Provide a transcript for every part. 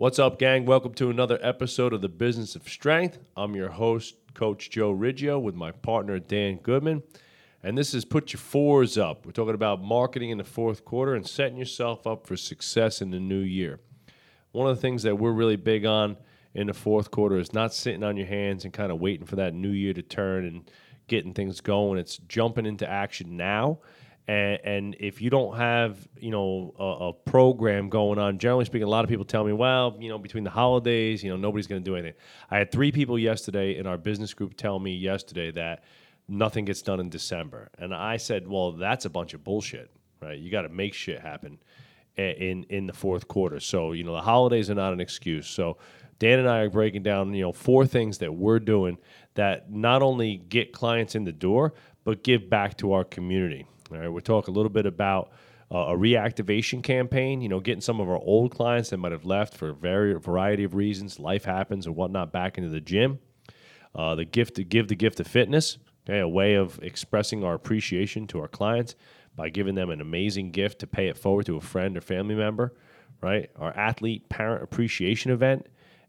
What's up, gang? Welcome to another episode of the Business of Strength. I'm your host, Coach Joe Riggio, with my partner, Dan Goodman. And this is Put Your Fours Up. We're talking about marketing in the fourth quarter and setting yourself up for success in the new year. One of the things that we're really big on in the fourth quarter is not sitting on your hands and kind of waiting for that new year to turn and getting things going. It's jumping into action now and, and if you don't have, you know, a, a, program going on, generally speaking, a lot of people tell me, well, you know, between the holidays, you know, nobody's going to do anything. I had three people yesterday in our business group tell me yesterday that nothing gets done in December, and I said, well, that's a bunch of bullshit, right? You got to make shit happen in in the fourth quarter. So you know, the holidays are not an excuse. So Dan and I are breaking down, you know, four things that we're doing that not only get clients in the door, but give back to our community. All right, we'll talk a little bit about uh, a reactivation campaign. You know, getting some of our old clients that might have left for a very variety of reasons, life happens or whatnot, back into the gym. Uh, the gift to give the gift of fitness, okay, a way of expressing our appreciation to our clients by giving them an amazing gift to pay it forward to a friend or family member, right? Our athlete parent appreciation event,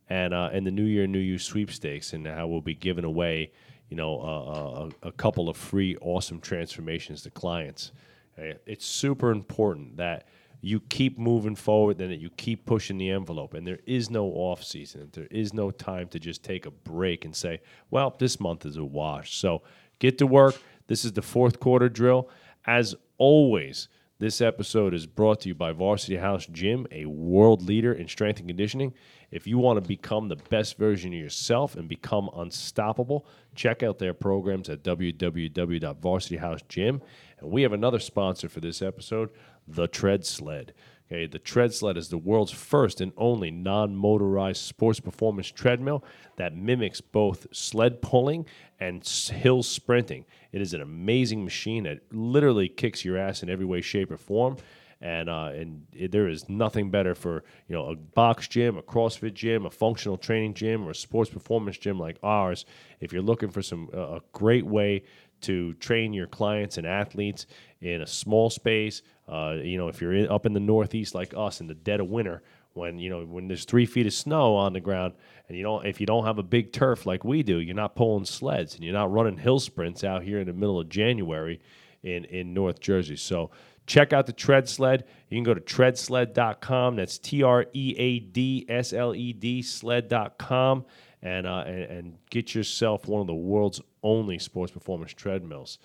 and uh, and the New Year New You sweepstakes, and how we'll be giving away you know, a, a, couple of free awesome transformations to clients. Uh, it's super important that you keep moving forward and that you keep pushing the envelope. And there is no off season. There is no time to just take a break and say, well, this month is a wash. So get to work. This is the fourth quarter drill. As always, this episode is brought to you by Varsity House Gym, a world leader in strength and conditioning. If you want to become the best version of yourself and become unstoppable, check out their programs at www.varsityhousegym. And we have another sponsor for this episode, the Tread Sled. Okay, the Tread Sled is the world's first and only non-motorized sports performance treadmill that mimics both sled pulling and hill sprinting. It is an amazing machine that literally kicks your ass in every way, shape, or form and uh, and it, there is nothing better for you know a box gym, a CrossFit gym, a functional training gym, or a sports performance gym like ours. If you're looking for some uh, a great way to train your clients and athletes in a small space, uh, you know, if you're in, up in the Northeast like us in the dead of winter, when you know when there's three feet of snow on the ground, and you don't if you don't have a big turf like we do, you're not pulling sleds and you're not running hill sprints out here in the middle of January in in North Jersey. So Check out the Tread Sled. You can go to treadsled.com. That's T R E A D S L E D sled.com and, uh, and, and get yourself one of the world's only sports performance treadmills.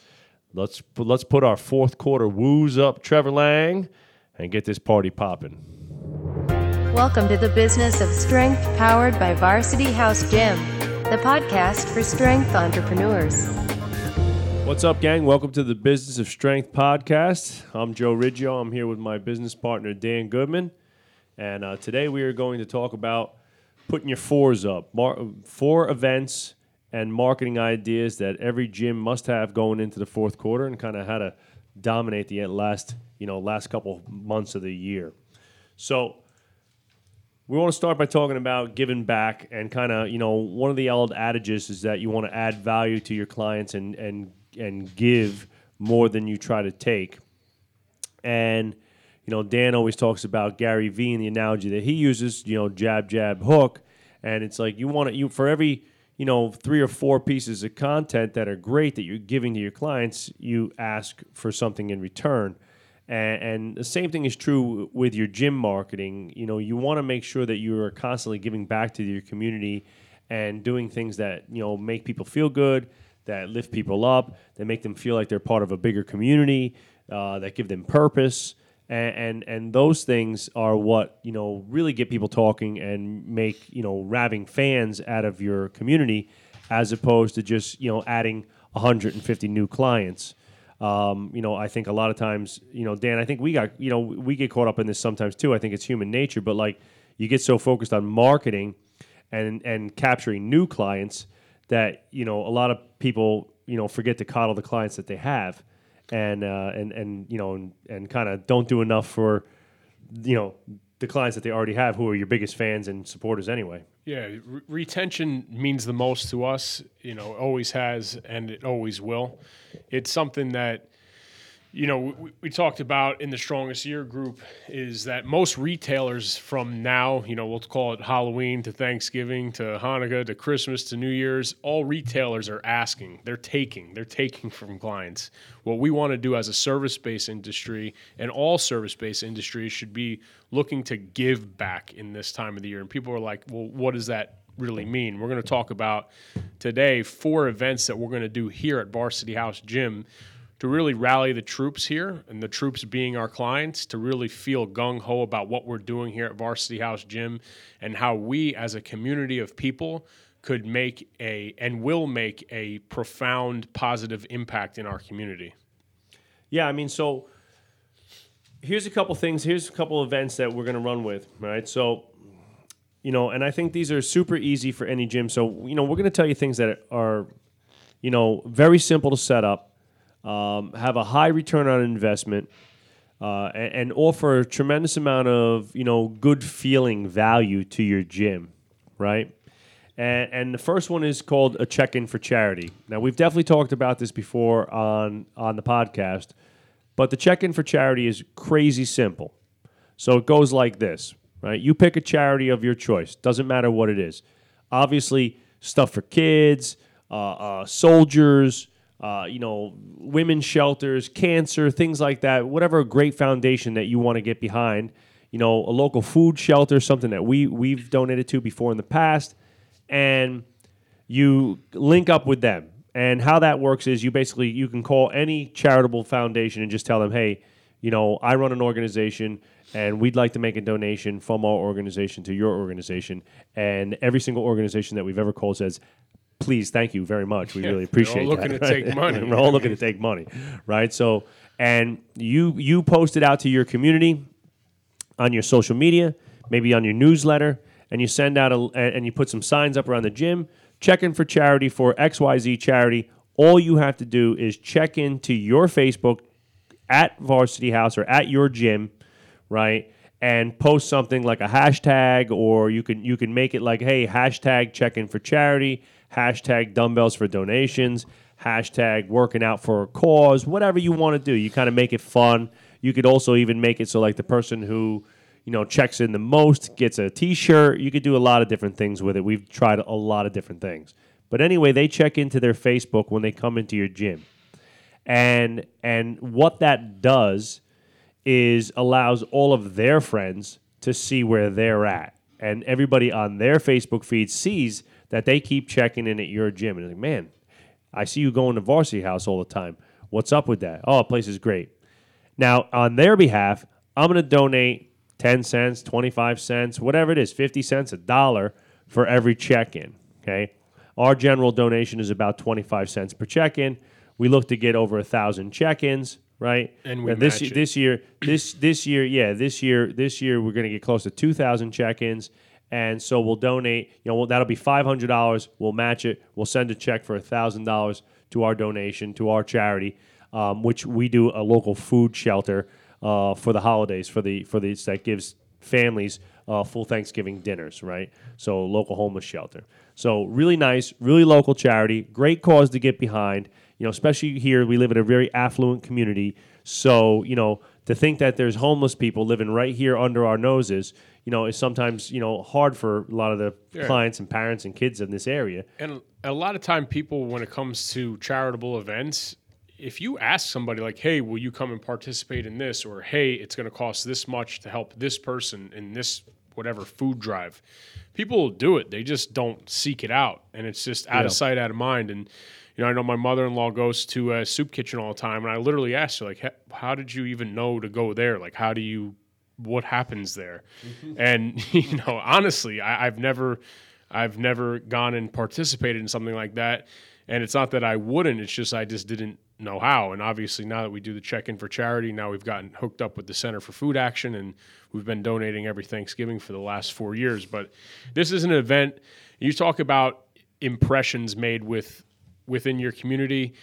Let's put, let's put our fourth quarter woos up, Trevor Lang, and get this party popping. Welcome to the business of strength powered by Varsity House Gym, the podcast for strength entrepreneurs. What's up, gang? Welcome to the Business of Strength podcast. I'm Joe Riggio. I'm here with my business partner, Dan Goodman. And uh, today we are going to talk about putting your fours up. Mar- four events and marketing ideas that every gym must have going into the fourth quarter and kind of how to dominate the last, you know, last couple months of the year. So we want to start by talking about giving back and kind of, you know, one of the old adages is that you want to add value to your clients and, and and give more than you try to take. And you know, Dan always talks about Gary Vee and the analogy that he uses. You know, jab, jab, hook, and it's like you want to you for every you know three or four pieces of content that are great that you're giving to your clients, you ask for something in return. And, and the same thing is true with your gym marketing. You know, you want to make sure that you are constantly giving back to your community and doing things that you know make people feel good that lift people up, that make them feel like they're part of a bigger community, uh, that give them purpose. And, and, and those things are what you know really get people talking and make you know raving fans out of your community, as opposed to just you know adding 150 new clients. Um, you know, I think a lot of times, you know, Dan, I think we got, you know, we get caught up in this sometimes too. I think it's human nature, but like you get so focused on marketing and and capturing new clients that you know a lot of people you know forget to coddle the clients that they have, and uh, and and you know and, and kind of don't do enough for you know the clients that they already have, who are your biggest fans and supporters anyway. Yeah, re- retention means the most to us. You know, always has, and it always will. It's something that you know, we, we talked about in the strongest year group is that most retailers from now, you know, we'll call it Halloween to Thanksgiving to Hanukkah to Christmas to New Year's, all retailers are asking, they're taking, they're taking from clients. What we want to do as a service based industry and all service based industries should be looking to give back in this time of the year. And people are like, well, what does that really mean? We're going to talk about today four events that we're going to do here at Varsity House Gym to really rally the troops here, and the troops being our clients, to really feel gung ho about what we're doing here at Varsity House Gym and how we, as a community of people, could make a and will make a profound positive impact in our community. Yeah, I mean, so here's a couple things. Here's a couple events that we're going to run with, right? So, you know, and I think these are super easy for any gym. So, you know, we're going to tell you things that are, you know, very simple to set up um, have a high return on investment, uh, and, and, offer a tremendous amount of you know good feeling value to your gym, right? And, and the first one is called a check-in for charity. Now we've definitely talked about this before on on the podcast, but the check-in for charity is crazy simple. So it goes like this, right? You pick a charity of your choice. Doesn't matter what it is. Obviously, stuff for kids, uh, uh, soldiers uh, you know, women's shelters, cancer, things like that. Whatever great foundation that you want to get behind. You know, a local food shelter, something that we we've donated to before in the past, and you link up with them. And how that works is you basically you can call any charitable foundation and just tell them, hey, you know, I run an organization and we'd like to make a donation from our organization to your organization. And every single organization that we've ever called says, please, thank you very much. We yeah, really appreciate. We're all looking that, to right? take money. we're all looking to take money, right? So, and you you post it out to your community on your social media, maybe on your newsletter, and you send out a and you put some signs up around the gym. Check in for charity for X Y Z charity. All you have to do is check into your Facebook at Varsity House or at your gym, right? and post something like a hashtag or you can you can make it like hey hashtag check in for charity hashtag dumbbells for donations, hashtag working out for a cause, whatever you want to do. You kind of make it fun. You could also even make it so like the person who you know checks in the most gets a T-shirt. You could do a lot of different things with it. We've tried a lot of different things. But anyway, they check into their Facebook when they come into your gym, and and what that does is allows all of their friends to see where they're at, and everybody on their Facebook feed sees that they keep checking in at your gym. And like, man, I see you going to Varsity House all the time. What's up with that? Oh, the place is great. Now, on their behalf, I'm going to donate 10 cents, 25 cents, whatever it is, 50 cents, a dollar for every check in. Okay. Our general donation is about 25 cents per check in. We look to get over a thousand check ins, right? And we this, match it. this year, this, this year, yeah, this year, this year, we're going to get close to 2,000 check ins and so we'll donate. You know, that'll be five hundred dollars. We'll match it. We'll send a check for thousand dollars to our donation to our charity, um, which we do a local food shelter uh, for the holidays for the for the that gives families uh, full Thanksgiving dinners. Right. So local homeless shelter. So really nice, really local charity. Great cause to get behind. You know, especially here we live in a very affluent community. So you know to think that there's homeless people living right here under our noses you know, is sometimes you know hard for a lot of the yeah. clients and parents and kids in this area. And a lot of time, people when it comes to charitable events, if you ask somebody like, "Hey, will you come and participate in this?" or "Hey, it's going to cost this much to help this person in this whatever food drive," people will do it. They just don't seek it out, and it's just out yeah. of sight, out of mind. And you know, I know my mother-in-law goes to a soup kitchen all the time, and I literally asked her like, "How did you even know to go there? Like, how do you what happens there. Mm-hmm. And you know, honestly, I, have never, I've never gone and participated in something like that. And it's not that I wouldn't; it's just I just didn't know how. And obviously, now that we do the check-in for charity, now we've gotten hooked up with the Center for Food Action, and we've been donating every Thanksgiving for the last four years. But this is an event. You talk about impressions made with within your community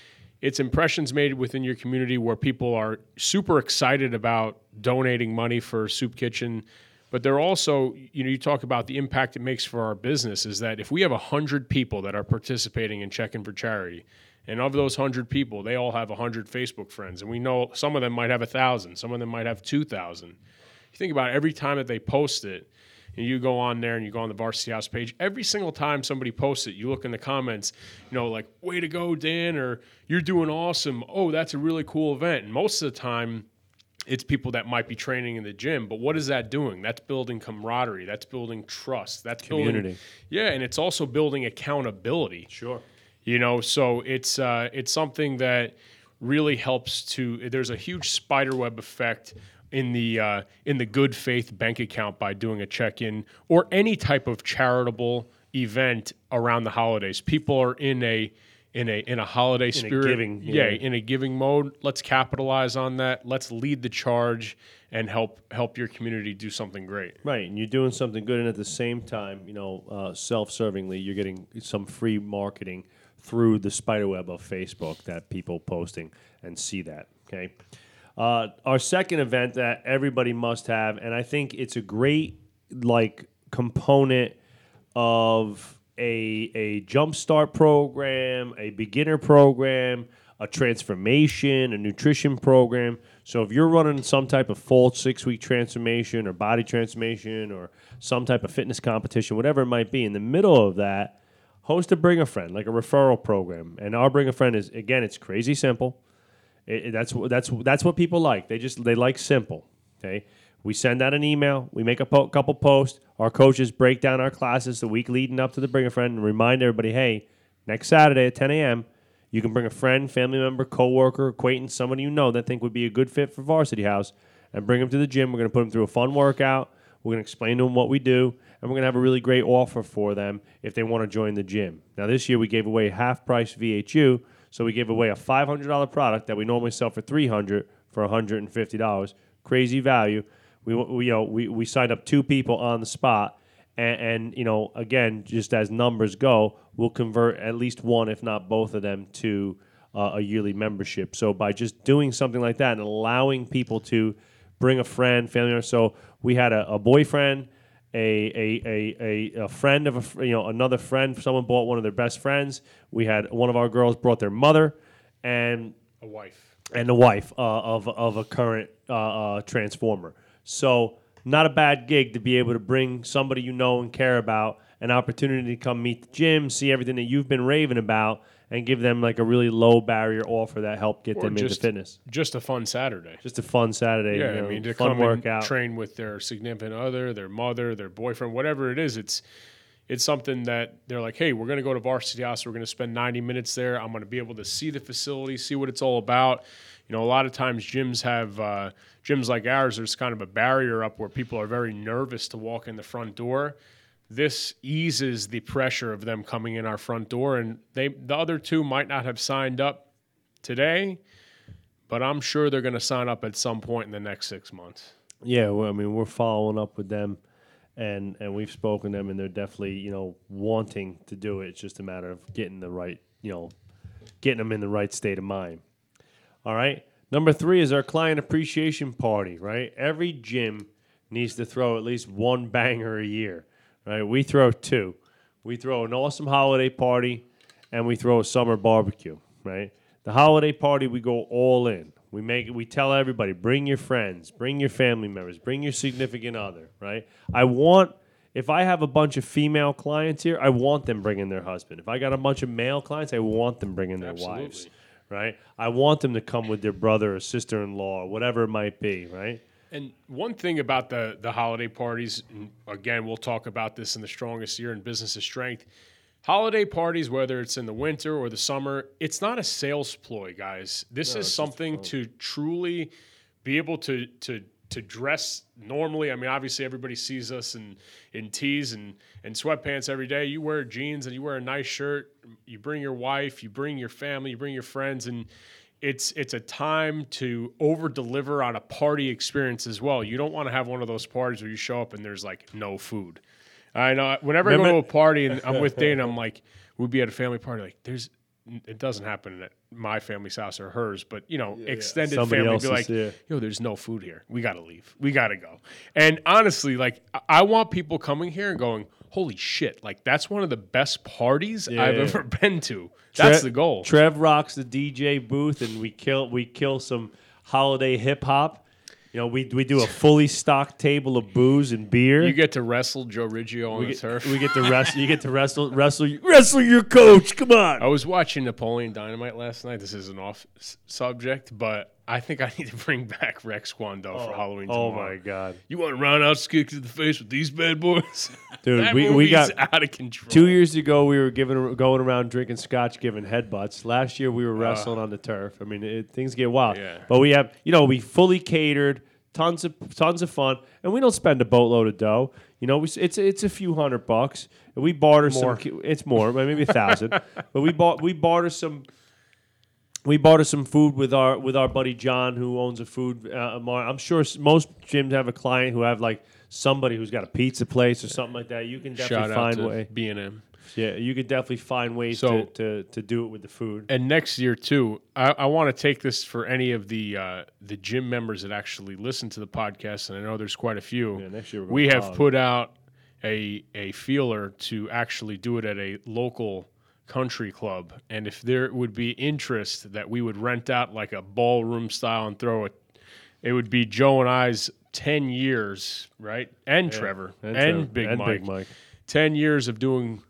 it's impressions made within your community where people are super excited about donating money for soup kitchen but they're also you know you talk about the impact it makes for our business is that if we have 100 people that are participating in check-in for charity And of those hundred people, they all have hundred Facebook friends, and we know some of them might have a thousand, some of them might have two thousand. You think about it, every time that they post it, you go on there and you go on the Varsity House page, every single time somebody posts it, you look in the comments, you know, like "Way to go, Dan!" or "You're doing awesome." Oh, that's a really cool event. And most of the time, it's people that might be training in the gym, but what is that doing? That's building camaraderie. That's building trust. That's building Community. yeah, and it's also building accountability. Sure. You know, so it's uh, it's something that really helps to. There's a huge spiderweb effect in the uh, in the good faith bank account by doing a check in or any type of charitable event around the holidays. People are in a in a in a holiday spirit, giving, yeah, yeah. in a giving mode. Let's capitalize on that. Let's lead the charge and help help your community do something great. Right, and you're doing something good, and at the same time, you know, uh, self-servingly, you're getting some free marketing through the spiderweb of Facebook that people posting and see that. Okay, uh, our second event that everybody must have, and I think it's a great like component of a a jumpstart program, a beginner program, a transformation, a nutrition program. So if you're running some type of full six week transformation or body transformation or some type of fitness competition, whatever it might be, in the middle of that, host a bring a friend, like a referral program. And our bring a friend is again, it's crazy simple. It, it- that's that's that's what people like. They just they like simple. Okay, we send out an email. We make a po- couple posts. Our coaches break down our classes the week leading up to the Bring a Friend and remind everybody, hey, next Saturday at 10 a.m. You can bring a friend, family member, coworker, acquaintance, somebody you know that think would be a good fit for Varsity House, and bring them to the gym. We're going to put them through a fun workout. We're going to explain to them what we do, and we're going to have a really great offer for them if they want to join the gym. Now, this year we gave away half price VHU, so we gave away a $500 product that we normally sell for 300 for $150. Crazy value. We, we you know we, we signed up two people on the spot, and, and you know again just as numbers go, we'll convert at least one, if not both of them, to uh, a yearly membership. So by just doing something like that and allowing people to bring a friend, family member. So we had a, a boyfriend, a, a, a, a, a friend of a you know another friend. Someone bought one of their best friends. We had one of our girls brought their mother, and A wife. and the wife uh, of of a current uh, uh, transformer. So not a bad gig to be able to bring somebody you know and care about an opportunity to come meet the gym, see everything that you've been raving about, and give them like a really low barrier offer that help get Or them into fitness. Just a fun Saturday. Just a fun Saturday, Yeah, you know, I mean to fun come workout. and train with their significant other, their mother, their boyfriend, whatever it is. It's it's something that they're like, hey, we're going to go to Varsity House. We're going to spend 90 minutes there. I'm going to be able to see the facility, see what it's all about. You know, a lot of times gyms have uh, gyms like ours. There's kind of a barrier up where people are very nervous to walk in the front door. This eases the pressure of them coming in our front door, and they the other two might not have signed up today, but I'm sure they're going to sign up at some point in the next six months. Yeah, well, I mean, we're following up with them, and and we've spoken to them, and they're definitely you know wanting to do it. It's just a matter of getting the right you know getting them in the right state of mind. All right. Number three is our client appreciation party. Right. Every gym needs to throw at least one banger a year. Right. We throw two. We throw an awesome holiday party, and we throw a summer barbecue. Right. The holiday party, we go all in. We make we tell everybody, bring your friends, bring your family members, bring your significant other. Right. I want if I have a bunch of female clients here, I want them bringing their husband. If I got a bunch of male clients, I want them bringing their Absolutely. wives. Right. I want them to come with their brother or sister-in-law or whatever it might be. Right. And one thing about the the holiday parties, and again, we'll talk about this in the strongest year in business of strength. Holiday parties, whether it's in the winter or the summer, it's not a sales ploy, guys. This is something to truly be able to to to dress normally. I mean, obviously everybody sees us in in tees and and sweatpants every day. You wear jeans and you wear a nice shirt. You bring your wife, you bring your family, you bring your friends, and it's it's a time to over deliver on a party experience as well. You don't want to have one of those parties where you show up and there's like no food. I know. Whenever I go to a party and I'm with Dana, I'm like, we'd be at a family party. Like, there's, it doesn't happen at my family's house or hers, but you know, extended Somebody family be like, yeah. yo, there's no food here. We got to leave. We got to go. And honestly, like, I- I want people coming here and going, holy shit, like, that's one of the best parties I've Yeah. ever been to. That's Tre- the goal. Trev rocks the DJ booth, and we kill we kill some holiday hip hop. You know, we we do a fully stocked table of booze and beer. you get to wrestle Joe Riggio on we the get, turf. we get to wrestle. You get to wrestle wrestle wrestle your coach. Come on. I was watching Napoleon Dynamite last night. This is an off s- subject, but I think I need to bring back Rex Kwon Do for Halloween oh my god, You want to round out kick to the face with these bad boys? dude! we, we got out of control. two years ago. We were giving going around drinking scotch, giving headbutts. Last year we were wrestling on the turf. I mean, it, things get wild. Uh. Yeah. But we have, you know, we fully catered, tons of tons of fun, and we don't spend a boatload of dough. You know, we, it's it's a few hundred bucks. And we barter More. some. It's more, maybe a thousand. but we bought we barter some. We barter some food with our with our buddy John, who owns a food. Uh, mar- I'm sure s- most gyms have a client who have like somebody who's got a pizza place or something like that. You can definitely Shout out find to way. B and M. Yeah, you could definitely find ways So- to, to, to do it with the food. And next year too, I, I want to take this for any of the uh, the gym members that actually listen to the podcast, and I know there's quite a few. Yeah, next year we're going we have hog. put out a a feeler to actually do it at a local country club, and if there would be interest that we would rent out like a ballroom style and throw it, it would be Joe and I's ten years, right? And Trevor and, Trevor- Big and Mike. Big Mike. 10 years of doing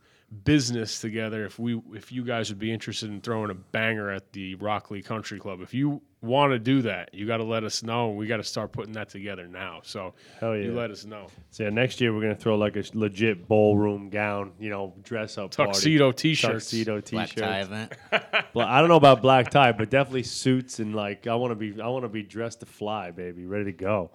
business together if we if you guys would be interested in throwing a banger at the Rockleigh Country Club if you want to do that you got to let us know we got to start putting that together now so Hell you let us know So yeah, next year we're gonna throw like a legit ballroom gown, you know, dress up party. tuxedo t-shirts tuxedo Black t-shirts. tie event. Bla- I don't know about black tie, but definitely suits and like I want to be I want to be dressed to fly, baby, ready to go.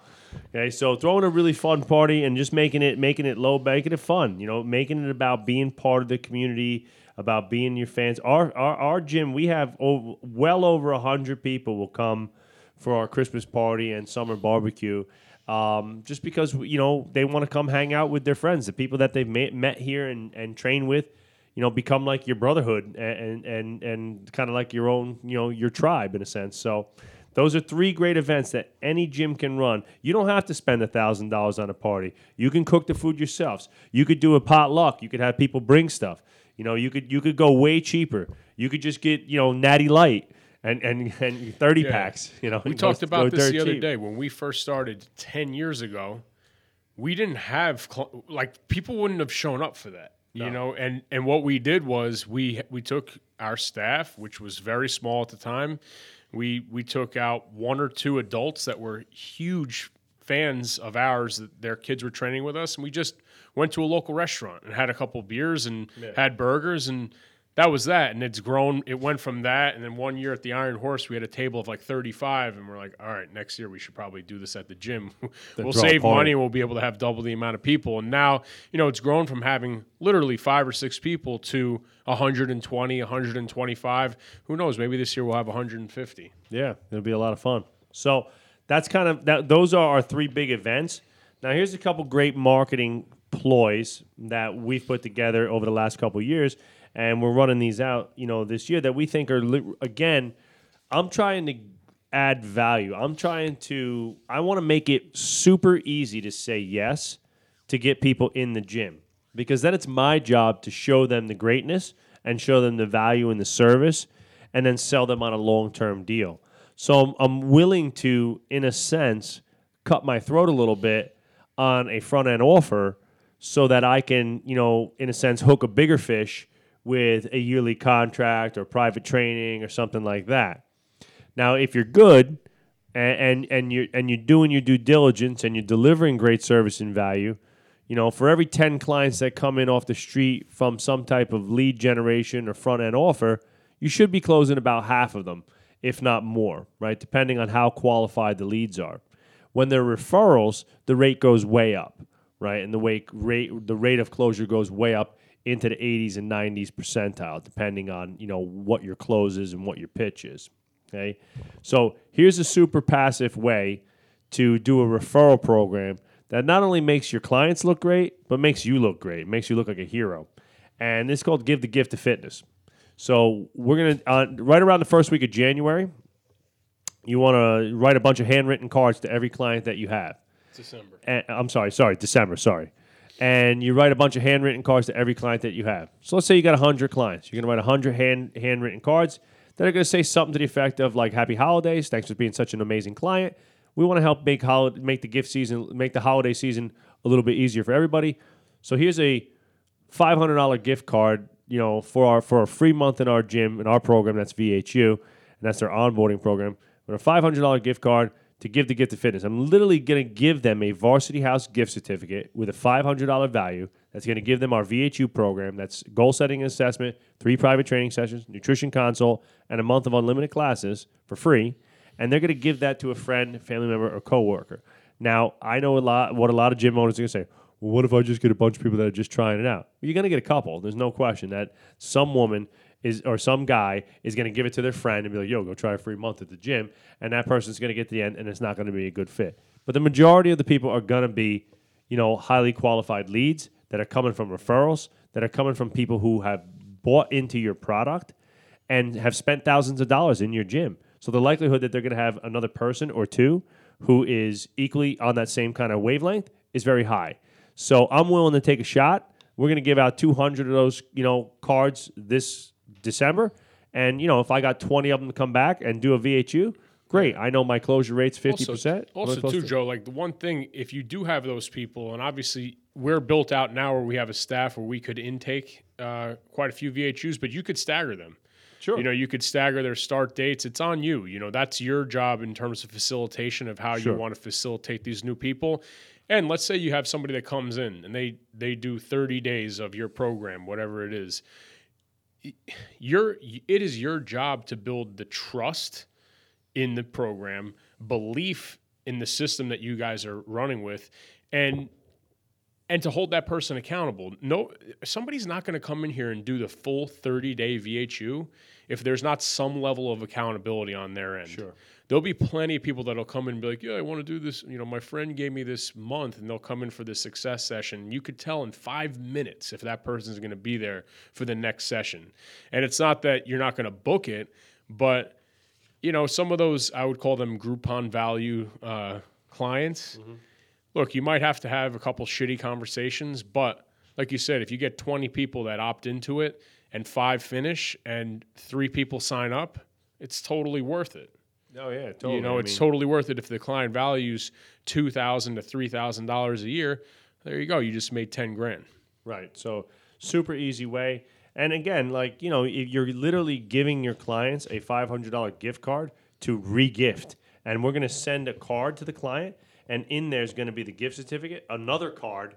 Okay, so throwing a really fun party and just making it making it low, making it fun. You know, making it about being part of the community, about being your fans. Our our, our gym, we have over, well over hundred people will come for our Christmas party and summer barbecue. Um, just because you know they want to come hang out with their friends, the people that they've met, met here and, and trained with you know, become like your brotherhood and and and kind of like your own, you know, your tribe in a sense. So those are three great events that any gym can run. You don't have to spend a thousand dollars on a party. You can cook the food yourselves. You could do a potluck. You could have people bring stuff. You know, you could you could go way cheaper. You could just get you know Natty Light and and and thirty Yeah. packs. You know, we and go- talked about go this the other cheap. day when we first started 10 years ago we didn't have cl- like people wouldn't have shown up for that you know and and what we did was we we took our staff which was very small at the time we we took out one or two adults that were huge fans of ours that their kids were training with us and we just went to a local restaurant and had a couple beers and had burgers and that was that and it's grown it went from that and then one year at the iron horse we had a table of like 35 and we're like all right next year we should probably do this at the gym we'll draw save party. money we'll be able to have double the amount of people and now you know it's grown from having literally five or six people to 120 125 who knows maybe this year we'll have 150 Yeah, it'll be a lot of fun. So that's kind of that. Those are our three big events. Now here's a couple great marketing ploys that we've put together over the last couple years, and we're running these out. You know, this year that we think are li- again. I'm trying to add value. I'm trying to. I want to make it super easy to say yes to get people in the gym because then it's my job to show them the greatness and show them the value in the service and then sell them on a long term deal. So I'm, I'm willing to, in a sense, cut my throat a little bit on a front end offer so that I can, you know, in a sense, hook a bigger fish with a yearly contract or private training or something like that. Now, if you're good and, and, and you're and you're doing your due diligence and you're delivering great service and value, you know, for every 10 clients that come in off the street from some type of lead generation or front end offer, you should be closing about half of them, if not more, right? Depending on how qualified the leads are. When they're referrals, the rate goes way up, right? And the way rate the rate of closure goes way up into the 80s and 90s percentile, depending on you know what your close is and what your pitch is. Okay, so here's a super passive way to do a referral program that not only makes your clients look great, but makes you look great. It makes you look like a hero. And it's called Give the Gift of Fitness. So we're gonna uh, right around the first week of January. You want to write a bunch of handwritten cards to every client that you have. December. And, I'm sorry, sorry, December, sorry. And you write a bunch of handwritten cards to every client that you have. So let's say you got 100 clients. You're going to write 100 hand, handwritten cards that are going to say something to the effect of like "Happy Holidays, thanks for being such an amazing client. We want to help make hol- make the gift season, make the holiday season a little bit easier for everybody. So here's a $500 gift card, you know, for our for a free month in our gym in our program. That's VHU, and that's their onboarding program. But a $500 gift card to give to Gift of Fitness. I'm literally going to give them a Varsity House gift certificate with a $500 value. That's going to give them our VHU program. That's goal setting and assessment, three private training sessions, nutrition consult, and a month of unlimited classes for free. And they're going to give that to a friend, family member, or coworker. Now, I know a lot what a lot of gym owners are going to say. Well, what if I just get a bunch of people that are just trying it out? Well, you're going to get a couple. There's no question that some woman is or some guy is going to give it to their friend and be like, "Yo, go try a free month at the gym," and that person's going to get to the end, and it's not going to be a good fit. But the majority of the people are going to be, you know, highly qualified leads that are coming from referrals, that are coming from people who have bought into your product and have spent thousands of dollars in your gym. So the likelihood that they're going to have another person or two who is equally on that same kind of wavelength is very high. So I'm willing to take a shot. We're going to give out 200 of those, you know, cards this December. And, you know, if I got 20 of them to come back and do a VHU, great. I know my closure rate's 50%. Also, supposed too, to- Joe, like the one thing, if you do have those people, and obviously we're built out now where we have a staff where we could intake uh, quite a few VHUs, but you could stagger them. Sure. You know, you could stagger their start dates. It's on you. You know, that's your job in terms of facilitation of how Sure. you want to facilitate these new people. And let's say you have somebody that comes in and they they do 30 days of your program, whatever it is. Your it is your job to build the trust in the program, belief in the system that you guys are running with, and and to hold that person accountable. No, somebody's not going to come in here and do the full 30 day VHU if there's not some level of accountability on their end. Sure. There'll be plenty of people that'll come in and be like, "Yeah, I want to do this." You know, my friend gave me this month, and they'll come in for the success session. You could tell in five minutes if that person's going to be there for the next session. And it's not that you're not going to book it, but you know, some of those I would call them Groupon value uh, clients. Look, you might have to have a couple shitty conversations, but like you said, if you get 20 people that opt into it and five finish and three people sign up, it's totally worth it. Oh, yeah, totally. You know, I it's mean- totally worth it if the client values two thousand to three thousand dollars a year. There you go. You just made ten grand. Right. So super easy way. And again, like you know, you're literally giving your clients a five hundred dollar gift card to re-gift, and we're going to send a card to the client, and in there's going to be the gift certificate, another card,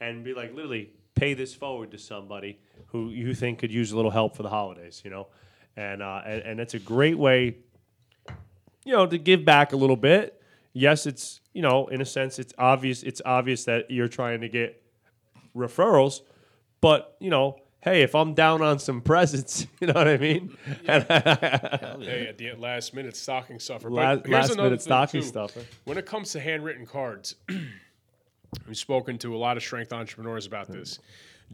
and be like literally pay this forward to somebody who you think could use a little help for the holidays. You know, and uh, and, and it's a great way you know, to give back a little bit. Yes, it's you know, in a sense, it's obvious. It's obvious that you're trying to get referrals, but you know, hey, if I'm down on some presents, you know what I mean? And Hey, at the last minute stocking stuffer. But last, here's last another minute stocking too. stuffer. When it comes to handwritten cards, we've spoken to a lot of strength entrepreneurs about this.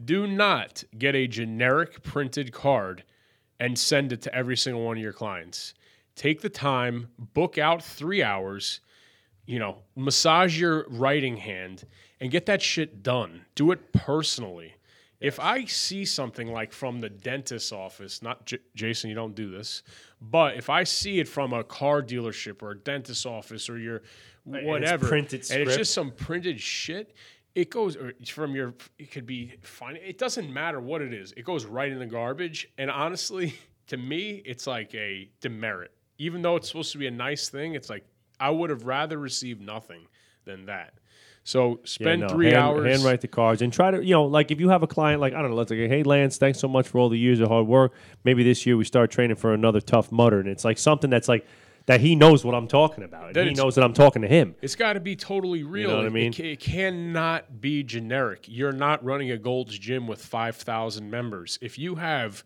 Do not get a generic printed card and send it to every single one of your clients. Take the time, book out three hours, you know, massage your writing hand and get that shit done. Do it personally. If I see something like from the dentist's office, not J- Jason, you don't do this, but if I see it from a car dealership or a dentist's office or your it's whatever, printed and it's just some printed shit, it goes or it's from your. It could be fine. It doesn't matter what it is. It goes right in the garbage. And honestly, to me, it's like a demerit. Even though it's supposed to be a nice thing, it's like I would have rather received nothing than that. So Yeah, spend no, three hand, hours. Handwrite the cards and try to, you know, like if you have a client, like, I don't know, let's like, hey, Lance, thanks so much for all the years of hard work. Maybe this year we start training for another Tough Mudder. And it's like something that's like, that he knows what I'm talking about. And he knows that I'm talking to him. It's got to be totally real. know what I mean? It, it cannot be generic. You're not running a Gold's Gym with 5,000 members. If you have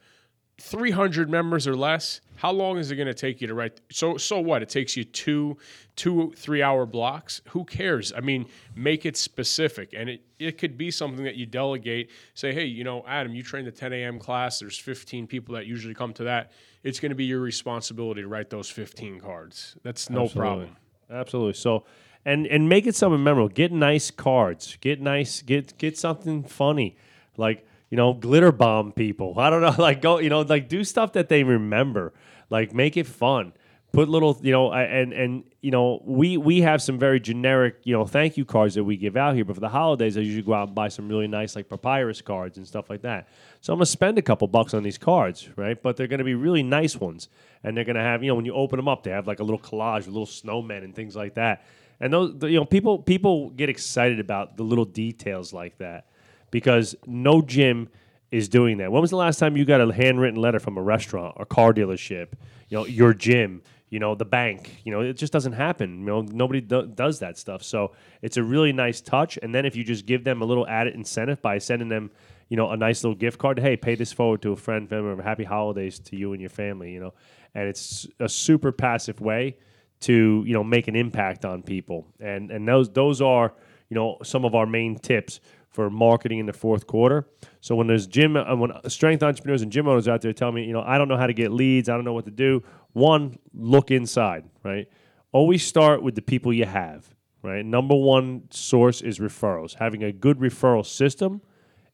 300 members or less how long is it going to take you to write so so what it takes you two two three hour blocks who cares i mean make it specific and it, it could be something that you delegate say hey you know adam you train the 10 a.m class there's 15 people that usually come to that it's going to be your responsibility to write those 15 cards that's no Absolutely. problem Absolutely. So, and and make it something memorable. Get nice cards. Get nice. Get get something funny, like you know, glitter bomb people. I don't know, like go, you know, like do stuff that they remember. Like make it fun. Put little, you know, and and you know, we we have some very generic, you know, thank you cards that we give out here. But for the holidays, I usually go out and buy some really nice like papyrus cards and stuff like that. So I'm gonna spend a couple bucks on these cards, right? But they're gonna be really nice ones, and they're gonna have, you know, when you open them up, they have like a little collage with little snowmen and things like that. And those, you know, people people get excited about the little details like that because no gym is doing that. When was the last time you got a handwritten letter from a restaurant or car dealership? You know, your gym, you know, the bank. You know, it just doesn't happen. You know, nobody do- does that stuff. So it's a really nice touch. And then if you just give them a little added incentive by sending them, you know, a nice little gift card. Hey, pay this forward to a friend, family. Happy holidays to you and your family. You know, and it's a super passive way to you know make an impact on people. And and those those are you know some of our main tips for marketing in the fourth quarter. So when there's gym, uh, when strength entrepreneurs and gym owners out there tell me, you know, I don't know how to get leads, I don't know what to do. One, look inside, right? Always start with the people you have, right? Number one source is referrals. Having a good referral system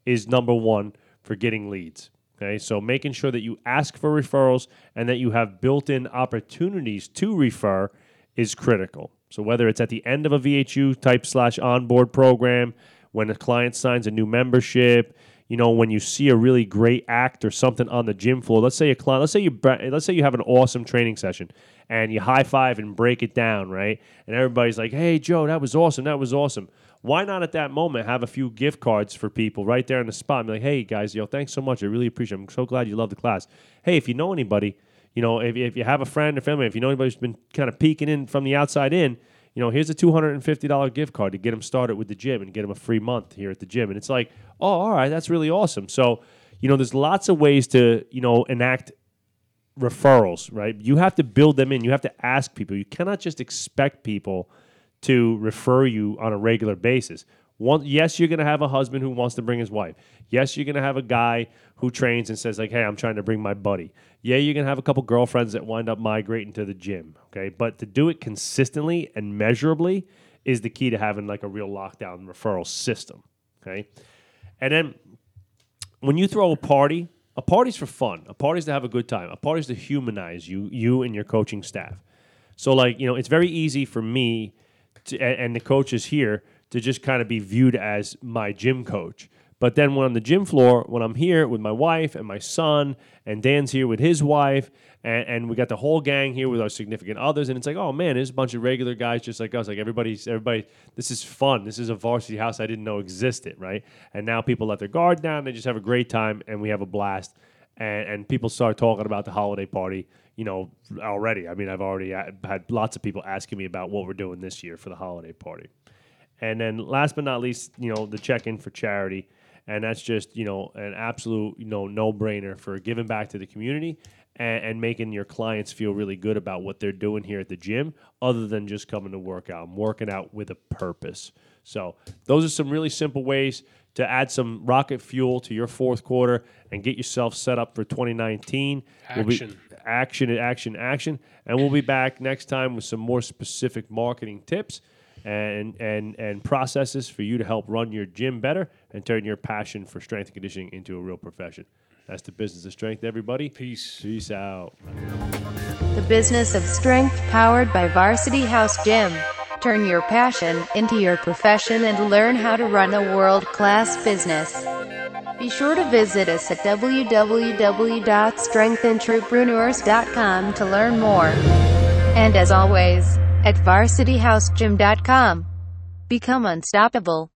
is number one for getting leads. Okay, so making sure that you ask for referrals and that you have built in opportunities to refer is critical. So whether it's at the end of a VHU type slash onboard program, when a client signs a new membership, you know, when you see a really great act or something on the gym floor, let's say a client, let's say you, let's say you have an awesome training session and you high five and break it down, right? And everybody's like, "Hey, Joe, that was awesome. That was awesome." Why not at that moment have a few gift cards for people right there on the spot? Be like, "Hey, guys, yo, thanks so much. I really appreciate. it. I'm so glad you love the class. Hey, if you know anybody, you know, if, if you have a friend or family, if you know anybody who's been kind of peeking in from the outside in, you know, here's a two hundred and fifty dollar gift card to get them started with the gym and get them a free month here at the gym. And it's like, oh, all right, that's really awesome. So, you know, there's lots of ways to you know enact referrals, right? You have to build them in. You have to ask people. You cannot just expect people to refer you on a regular basis. One, yes, you're going to have a husband who wants to bring his wife. Yes, you're going to have a guy who trains and says like, "Hey, I'm trying to bring my buddy." Yeah, you're going to have a couple girlfriends that wind up migrating to the gym. Okay, but to do it consistently and measurably is the key to having like a real lockdown referral system. Okay, and then when you throw a party, a party's for fun. A party's to have a good time. A party's to humanize you, you and your coaching staff. So, like, you know, it's very easy for me to, and, and the coaches here to just kind of be viewed as my gym coach. But then when on the gym floor, when I'm here with my wife and my son, and Dan's here with his wife, and, and we got the whole gang here with our significant others, and it's like, oh man, there's a bunch of regular guys just like us. Like everybody's, everybody, this is fun. This is a varsity house I didn't know existed, right? And now people let their guard down. They just have a great time, and we have a blast. And, and people start talking about the holiday party, you know, already. I mean, I've already had lots of people asking me about what we're doing this year for the holiday party. And then last but not least, you know, the check in for charity. And that's just, you know, an absolute, you know, no brainer for giving back to the community and, and making your clients feel really good about what they're doing here at the gym, other than just coming to work out. I'm working out with a purpose. So those are some really simple ways to add some rocket fuel to your fourth quarter and get yourself set up for 2019. We'll be- Action. action, action, action. And we'll be back next time with some more specific marketing tips and and and processes for you to help run your gym better and turn your passion for strength and conditioning into a real profession. That's the business of strength, everybody. Peace. Peace out. The business of strength powered by Varsity House Gym. Turn your passion into your profession and learn how to run a world class business. Be sure to visit us at www.strengthentrepreneurs.com to learn more. And as always, at varsityhousegym.com. Become unstoppable.